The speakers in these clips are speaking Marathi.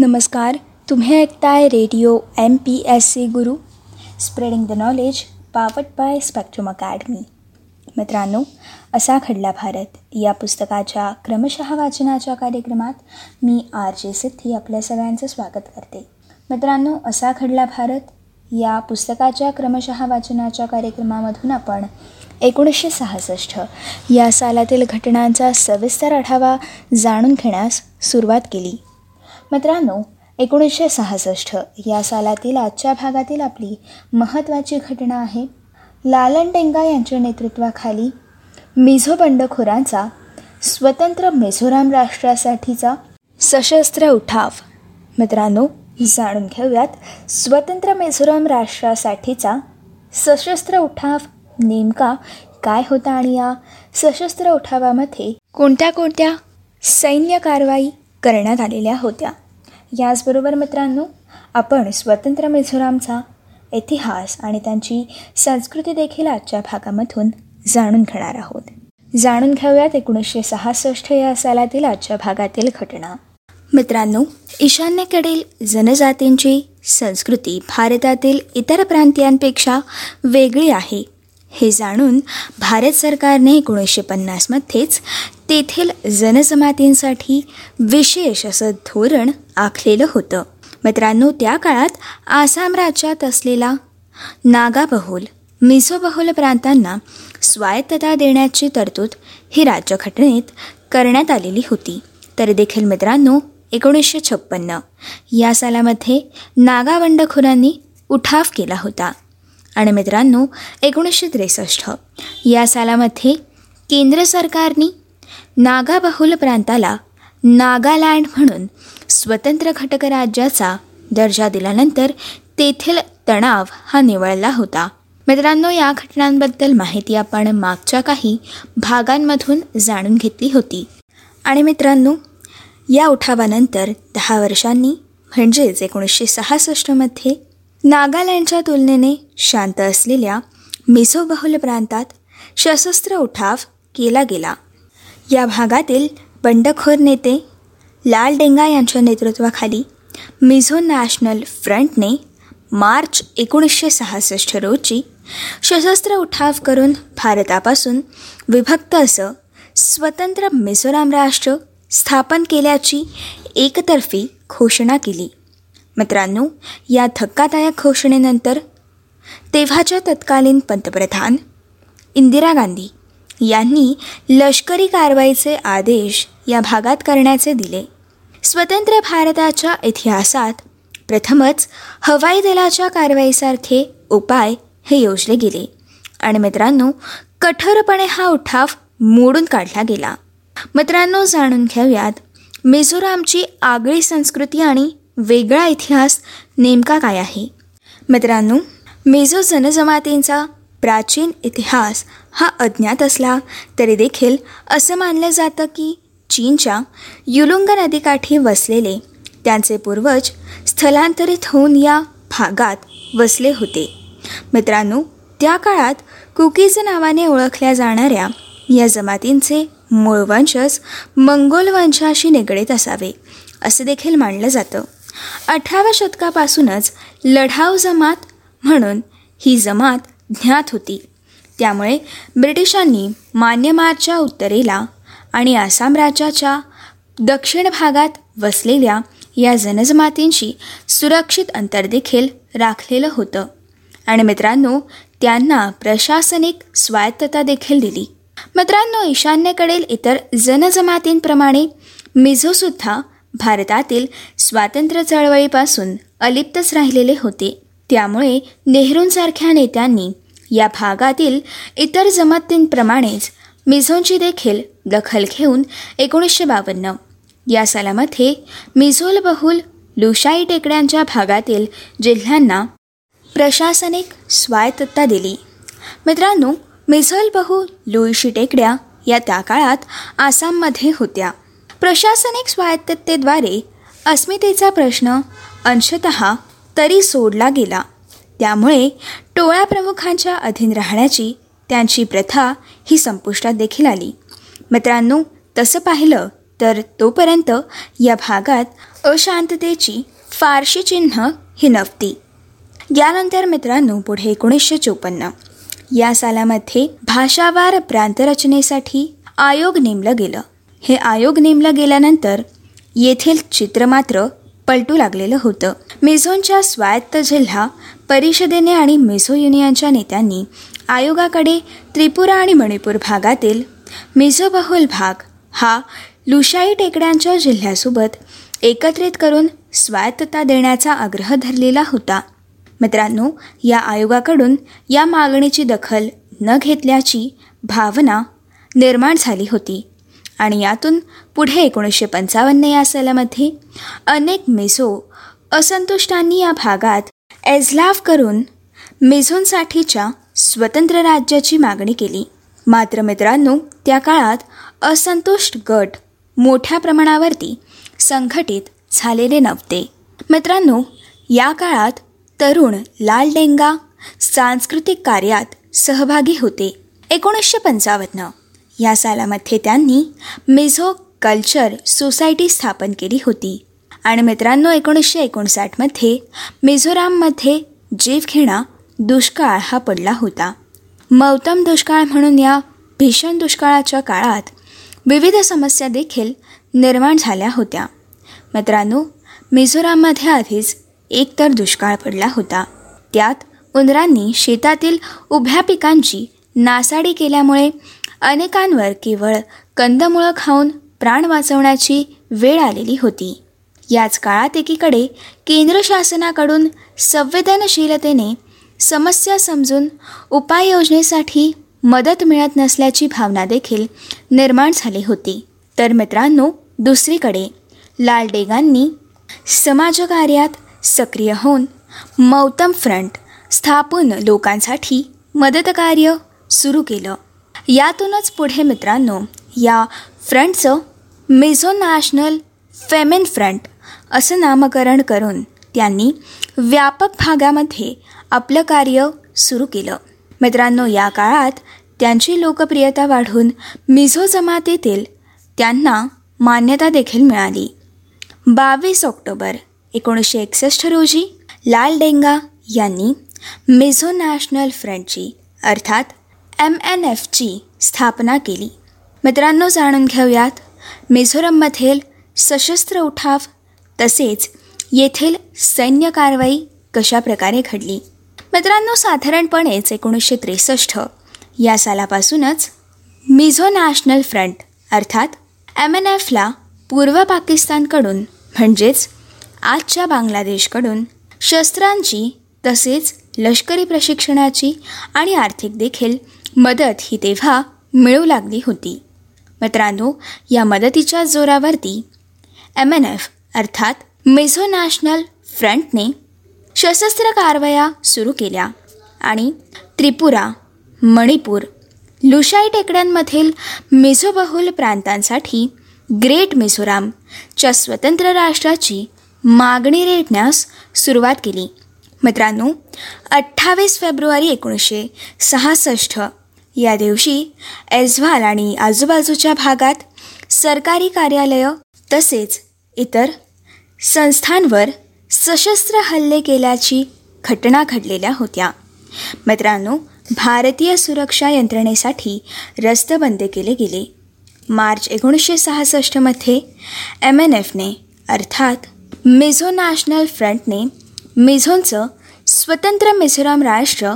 नमस्कार तुम्ही ऐकताय radio M P S C Guru spreading the knowledge powered by Spectrum Academy मित्रांनो असा खडला भारत. या पुस्तकाच्या क्रमशः वाचनाच्या कार्यक्रमात मी आर जे सिद्धी आपल्या सगळ्यांचं स्वागत करते. मित्रांनो असा खडला भारत. या पुस्तकाच्या क्रमशः वाचनाच्या कार्यक्रमामधून आपण एकोणीसशे सहासष्ट या सालातील घटनांचा सविस्तर आढावा जाणून घेण्यास सुरुवात केली. मित्रांनो एकोणीसशे सहासष्ट या सालातील आजच्या भागातील आपली महत्त्वाची घटना आहे लालन टेंगा यांच्या नेतृत्वाखाली मिझो बंडखोरांचा स्वतंत्र मिझोराम राष्ट्रासाठीचा सशस्त्र उठाव. मित्रांनो जाणून घेऊयात स्वतंत्र मिझोराम राष्ट्रासाठीचा सशस्त्र उठाव नेमका काय होता आणि या सशस्त्र उठावामध्ये कोणत्या कोणत्या सैन्य कारवाई करण्यात आलेल्या होत्या? याचबरोबर मित्रांनो आपण स्वतंत्र मिझोरामचा इतिहास आणि त्यांची संस्कृती देखील आजच्या भागामधून जाणून घेणार आहोत. जाणून घेऊयात एकोणीसशे सहासष्ट या सालातील आजच्या भागातील घटना. मित्रांनो ईशान्येकडील जनजातींची संस्कृती भारतातील इतर प्रांतियांपेक्षा वेगळी आहे. हे जाणून भारत सरकारने एकोणीसशे पन्नासमध्येच तेथील जनजमातींसाठी विशेष असं धोरण आखलेलं होतं. मित्रांनो त्या काळात आसाम राज्यात असलेला नागाबहुल मिझोबहुल प्रांतांना स्वायत्तता देण्याची तरतूद ही राज्यघटनेत करण्यात आलेली होती. तरी देखील मित्रांनो एकोणीसशे छप्पन्न या सालामध्ये नागा बंडखोरांनी उठाव केला होता. आणि मित्रांनो एकोणीसशे त्रेसष्ट. या सालामध्ये केंद्र सरकारने नागाबहुल प्रांताला नागालँड म्हणून स्वतंत्र घटक राज्याचा दर्जा दिल्यानंतर तेथील तणाव हा निवळला होता. मित्रांनो या घटनांबद्दल माहिती आपण मागच्या काही भागांमधून जाणून घेतली होती. आणि मित्रांनो या उठावानंतर दहा वर्षांनी म्हणजेच एकोणीसशे सहासष्टमध्ये नागालँडच्या तुलनेने शांत असलेल्या मिझोबहुल प्रांतात सशस्त्र उठाव केला गेला. या भागातील बंडखोर नेते लाल डेंगा यांच्या नेतृत्वाखाली मिझो नॅशनल फ्रंटने मार्च एकोणीसशे सहासष्ट रोजी सशस्त्र उठाव करून भारतापासून विभक्त असं स्वतंत्र मिझोराम राष्ट्र स्थापन केल्याची एकतर्फी घोषणा केली. मित्रांनो या धक्कादायक घोषणेनंतर तेव्हाच्या तत्कालीन पंतप्रधान इंदिरा गांधी यांनी लष्करी कारवाईचे आदेश या भागात करण्याचे दिले. स्वतंत्र भारताच्या इतिहासात प्रथमच हवाई दलाच्या कारवाईसारखे उपाय हे योजले गेले. आणि मित्रांनो कठोरपणे हा उठाव मोडून काढला गेला. मित्रांनो जाणून घेऊयात. मिझोरामची आगळी संस्कृती आणि वेगळा इतिहास नेमका काय आहे? मित्रांनो मेझो जनजमातींचा प्राचीन इतिहास हा अज्ञात असला तरी देखील असं मानलं जातं की चीनच्या युलुंग नदीकाठी वसलेले त्यांचे पूर्वज स्थलांतरित होऊन या भागात वसले होते. मित्रांनो त्या काळात कुकीज नावाने ओळखल्या जाणाऱ्या या जमातींचे मूळ वंशज मंगोल वंशाशी निगडीत असावे असं देखील मानलं जातं. अठराव्या शतकापासूनच लढाऊ जमात म्हणून ही जमात ज्ञात होती. त्यामुळे ब्रिटिशांनी म्यानमारच्या उत्तरेला आणि आसाम राज्याच्या दक्षिण भागात वसलेल्या या जनजमातींशी सुरक्षित अंतर देखील राखलेलं होतं. आणि मित्रांनो त्यांना प्रशासनिक स्वायत्तता देखील दिली. मित्रांनो ईशान्येकडील इतर जनजमातींप्रमाणे मिझोसुद्धा भारतातील स्वातंत्र्य चळवळीपासून अलिप्तच राहिलेले होते. त्यामुळे नेहरूंसारख्या नेत्यांनी या भागातील इतर जमातींप्रमाणेच मिझोंची देखील दखल घेऊन एकोणीसशे बावन्न या सालामध्ये मिझोल बहुल लुशाई टेकड्यांच्या भागातील जिल्ह्यांना प्रशासनिक स्वायत्तता दिली. मित्रांनो मिझोल बहु लुईशी टेकड्या या त्या काळात आसाममध्ये होत्या. प्रशासनिक स्वायत्ततेद्वारे अस्मितेचा प्रश्न अंशत तरी सोडला गेला. त्यामुळे टोळ्या प्रमुखांच्या अधीन राहण्याची त्यांची प्रथा ही संपुष्टात देखील आली. मित्रांनो तसं पाहिलं तर तोपर्यंत या भागात अशांततेची फारशी चिन्ह ही नव्हती. यानंतर मित्रांनो पुढे एकोणीसशे चोपन्न. या सालामध्ये भाषावार प्रांतरचनेसाठी आयोग नेमलं गेलं. हे आयोग नेमलं गेल्यानंतर येथील चित्र मात्र पलटू लागलेलं होतं. मेझोनच्या स्वायत्त जिल्हा परिषदेने आणि मेझो युनियनच्या नेत्यांनी आयोगाकडे त्रिपुरा आणि मणिपूर भागातील मेझोबहुल भाग हा लुशाई टेकड्यांच्या जिल्ह्यासोबत एकत्रित करून स्वायत्तता देण्याचा आग्रह धरलेला होता. मित्रांनो या आयोगाकडून या मागणीची दखल न घेतल्याची भावना निर्माण झाली होती. आणि यातून पुढे एकोणीसशे पंचावन्न या सालामध्ये अनेक मेझो असंतुष्टांनी या भागात एझलाव करून मेझोंसाठीच्या स्वतंत्र राज्याची मागणी केली. मात्र मित्रांनो त्या काळात असंतुष्ट गट मोठ्या प्रमाणावरती संघटित झालेले नव्हते. मित्रांनो या काळात तरुण लाल डेंगा सांस्कृतिक कार्यात सहभागी होते. एकोणीसशे पंचावन्न या सालामध्ये त्यांनी मेझो कल्चर सोसायटी स्थापन केली होती. आणि मित्रांनो एकोणीसशे एकोणसाठमध्ये मिझोराममध्ये जीवघेणा दुष्काळ हा पडला होता. मौतम दुष्काळ म्हणून या भीषण दुष्काळाच्या काळात विविध समस्या देखील निर्माण झाल्या होत्या. मित्रांनो मिझोराममध्ये आधीच एकतर दुष्काळ पडला होता. त्यात उंदरांनी शेतातील उभ्या पिकांची नासाडी केल्यामुळे अनेकांवर केवळ कंदमुळं खाऊन प्राण वाचवण्याची वेळ आलेली होती. याच काळात एकीकडे केंद्र शासनाकडून संवेदनशीलतेने समस्या समजून उपाययोजनेसाठी मदत मिळत नसल्याची भावना देखील निर्माण झाली होती. तर मित्रांनो दुसरीकडे लालडेगांनी समाजकार्यात सक्रिय होऊन मौतम फ्रंट स्थापून लोकांसाठी मदतकार्य सुरू केलं. यातूनच पुढे मित्रांनो या फ्रंटचं मेझो नॅशनल फेमेन फ्रंट असं नामकरण करून त्यांनी व्यापक भागामध्ये आपलं कार्य सुरू केलं. मित्रांनो या काळात त्यांची लोकप्रियता वाढून मिझो जमातीतील त्यांना मान्यता देखील मिळाली. बावीस ऑक्टोबर एकोणीसशे एकसष्ट रोजी लाल डेंगा यांनी मिझो नॅशनल फ्रंटची अर्थात एम एन एफची स्थापना केली. मित्रांनो जाणून घेऊयात. मिझोरममधील सशस्त्र उठाव तसेच येथील सैन्य कारवाई कशा प्रकारे घडली? मित्रांनो साधारणपणेच एकोणीसशे त्रेसष्ट या सालापासूनच मिझो नॅशनल फ्रंट अर्थात एम एन एफला पूर्व पाकिस्तानकडून म्हणजेच आजच्या बांगलादेशकडून शस्त्रांची तसेच लष्करी प्रशिक्षणाची आणि आर्थिक देखील मदत ही तेव्हा मिळू लागली होती. मित्रांनो या मदतीच्या जोरावरती एम एन एफ अर्थात मेझो नॅशनल फ्रंटने सशस्त्र कारवाया सुरू केल्या आणि त्रिपुरा मणिपूर लुशाई टेकड्यांमधील मिझोबहुल प्रांतांसाठी ग्रेट मिझोरामच्या स्वतंत्र राष्ट्राची मागणी रेटण्यास सुरुवात केली. मित्रांनो अठ्ठावीस फेब्रुवारी एकोणीसशे सहासष्ट या दिवशी एझवाल आणि आजूबाजूच्या भागात सरकारी कार्यालयं तसेच इतर संस्थांवर सशस्त्र हल्ले केल्याची घटना घडलेल्या होत्या. मित्रांनो भारतीय सुरक्षा यंत्रणेसाठी रस्ते बंद केले गेले. मार्च एकोणीसशे सहासष्टमध्ये एम एन एफने अर्थात मिझो नॅशनल फ्रंटने मिझोनचं स्वतंत्र मिझोराम राष्ट्र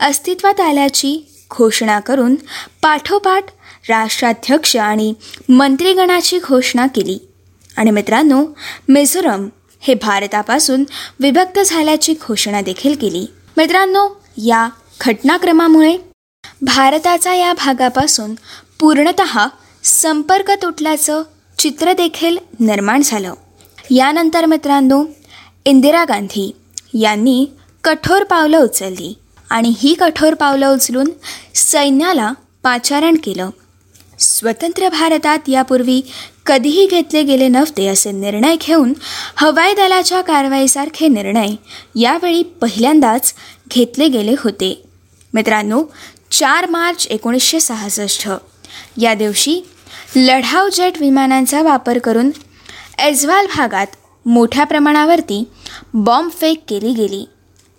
अस्तित्वात आल्याची घोषणा करून पाठोपाठ राष्ट्राध्यक्ष आणि मंत्रिगणाची घोषणा केली. आणि मित्रांनो मिझोरम हे भारतापासून विभक्त झाल्याची घोषणा देखील केली. मित्रांनो या घटनाक्रमामुळे भारताचा या भागापासून पूर्णत संपर्क तुटल्याचं चित्र देखील निर्माण झालं. यानंतर मित्रांनो इंदिरा गांधी यांनी कठोर पावलं उचलली. आणि ही कठोर पावलं उचलून सैन्याला पाचारण केलं. स्वतंत्र भारतात यापूर्वी कधीही घेतले गेले नव्हते असे निर्णय घेऊन हवाई दलाच्या कारवाईसारखे निर्णय यावेळी पहिल्यांदाच घेतले गेले होते. मित्रांनो चार मार्च एकोणीसशे सहासष्ट. या दिवशी लढाऊ जेट विमानांचा वापर करून एझवाल भागात मोठ्या प्रमाणावरती बॉम्बफेक केली गेली.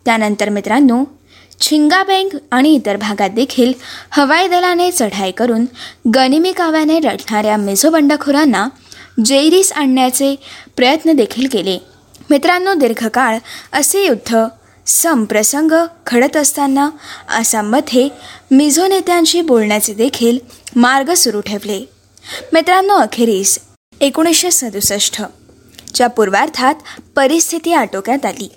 त्यानंतर मित्रांनो छिंगाबेंग आणि इतर भागात देखील हवाई दलाने चढाई करून गनिमी काव्याने रडणाऱ्या मेझो बंडखोरांना जैरीस आणण्याचे प्रयत्न देखील केले. मित्रांनो दीर्घकाळ असे युद्ध संप्रसंग घडत असताना आसाममध्ये मिझो नेत्यांशी बोलण्याचे देखील मार्ग सुरू ठेवले. मित्रांनो अखेरीस एकोणीसशे सदुसष्टच्या पूर्वार्धात परिस्थिती आटोक्यात आली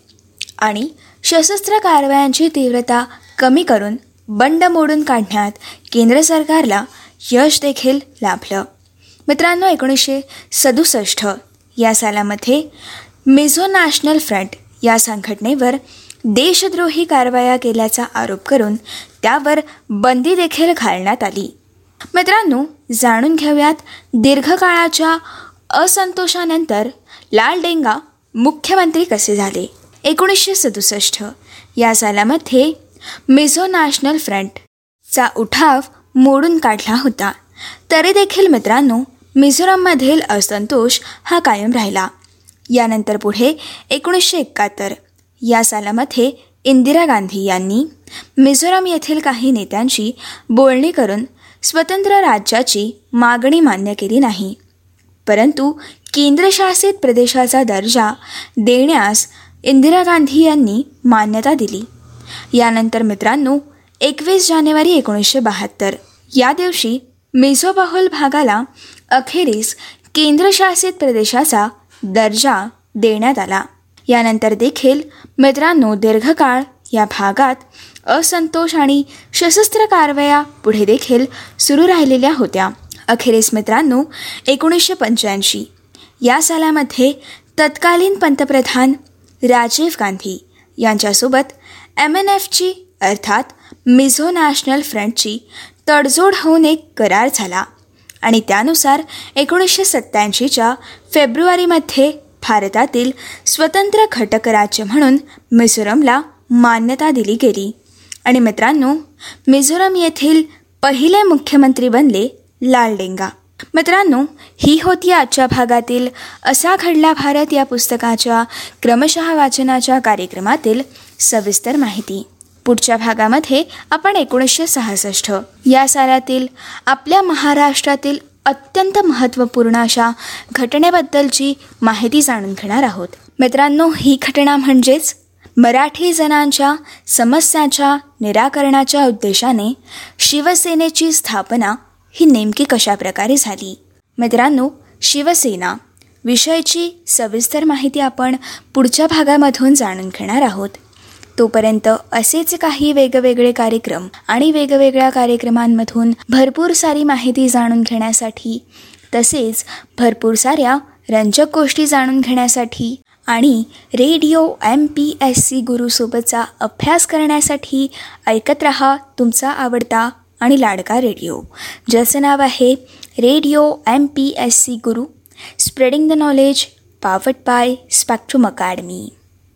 आणि सशस्त्र कारवायांची तीव्रता कमी करून बंड मोडून काढण्यात केंद्र सरकारला यश देखील लाभलं. मित्रांनो एकोणीसशे सदुसष्ट या सालामध्ये मिझो नॅशनल फ्रंट या संघटनेवर देशद्रोही कारवाया केल्याचा आरोप करून त्यावर बंदी देखील घालण्यात आली. मित्रांनो जाणून घेऊयात दीर्घकाळाच्या असंतोषानंतर लाल डेंगा मुख्यमंत्री कसे झाले? एकोणीसशे सदुसष्ट. या सालामध्ये मिझो नॅशनल फ्रंटचा उठाव मोडून काढला होता. तरी देखील मित्रांनो मिझोराममधील असंतोष हा कायम राहिला. यानंतर पुढे एकोणीसशे एकाहत्तर. या सालामध्ये इंदिरा गांधी यांनी मिझोराम येथील काही नेत्यांशी बोलणी करून स्वतंत्र राज्याची मागणी मान्य केली नाही. परंतु केंद्रशासित प्रदेशाचा दर्जा देण्यास इंदिरा गांधी यांनी मान्यता दिली. यानंतर मित्रांनो एकवीस जानेवारी एकोणीसशे बहात्तर. या दिवशी मेझोबाहुल भागाला अखेरीस केंद्रशासित प्रदेशाचा दर्जा देण्यात आला. यानंतर देखील मित्रांनो दीर्घकाळ या भागात असंतोष आणि सशस्त्र कारवाया पुढे देखील सुरू राहिलेल्या होत्या. अखेरीस मित्रांनो एकोणीसशे पंच्याऐंशी. या सालामध्ये तत्कालीन पंतप्रधान राजीव गांधी यांच्यासोबत एम एन एफची अर्थात मिझो नॅशनल फ्रंटची तडजोड होऊन एक करार झाला. आणि त्यानुसार एकोणीसशे सत्त्याऐंशीच्या फेब्रुवारीमध्ये भारतातील स्वतंत्र घटक राज्य म्हणून मिझोरमला मान्यता दिली गेली. आणि मित्रांनो मिझोरम येथील पहिले मुख्यमंत्री बनले लालडेंगा मित्रांनो ही होती आजच्या भागातील असा घडला भारत या पुस्तकाच्या क्रमशः वाचनाच्या कार्यक्रमातील सविस्तर माहिती. पुढच्या भागामध्ये आपण एकोणीसशे सहासष्ट या सालातील आपल्या महाराष्ट्रातील अत्यंत महत्त्वपूर्ण अशा घटनेबद्दलची माहिती जाणून घेणार आहोत. मित्रांनो ही घटना म्हणजेच मराठी जणांच्या समस्याच्या निराकरणाच्या उद्देशाने शिवसेनेची स्थापना ही नेमकी कशा प्रकारे झाली? मित्रांनो शिवसेना विषयाची सविस्तर माहिती आपण पुढच्या भागामधून जाणून घेणार आहोत. तोपर्यंत असेच काही वेगवेगळे कार्यक्रम आणि वेगवेगळ्या कार्यक्रमांमधून भरपूर सारी माहिती जाणून घेण्यासाठी तसेच भरपूर साऱ्या रंजक गोष्टी जाणून घेण्यासाठी आणि radio M P S C गुरुसोबतचा अभ्यास करण्यासाठी ऐकत रहा तुमचा आवडता आणि लाडका रेडिओ. ज्याचं नाव आहे radio M P S C Guru. Spreading the knowledge powered by Spectrum Academy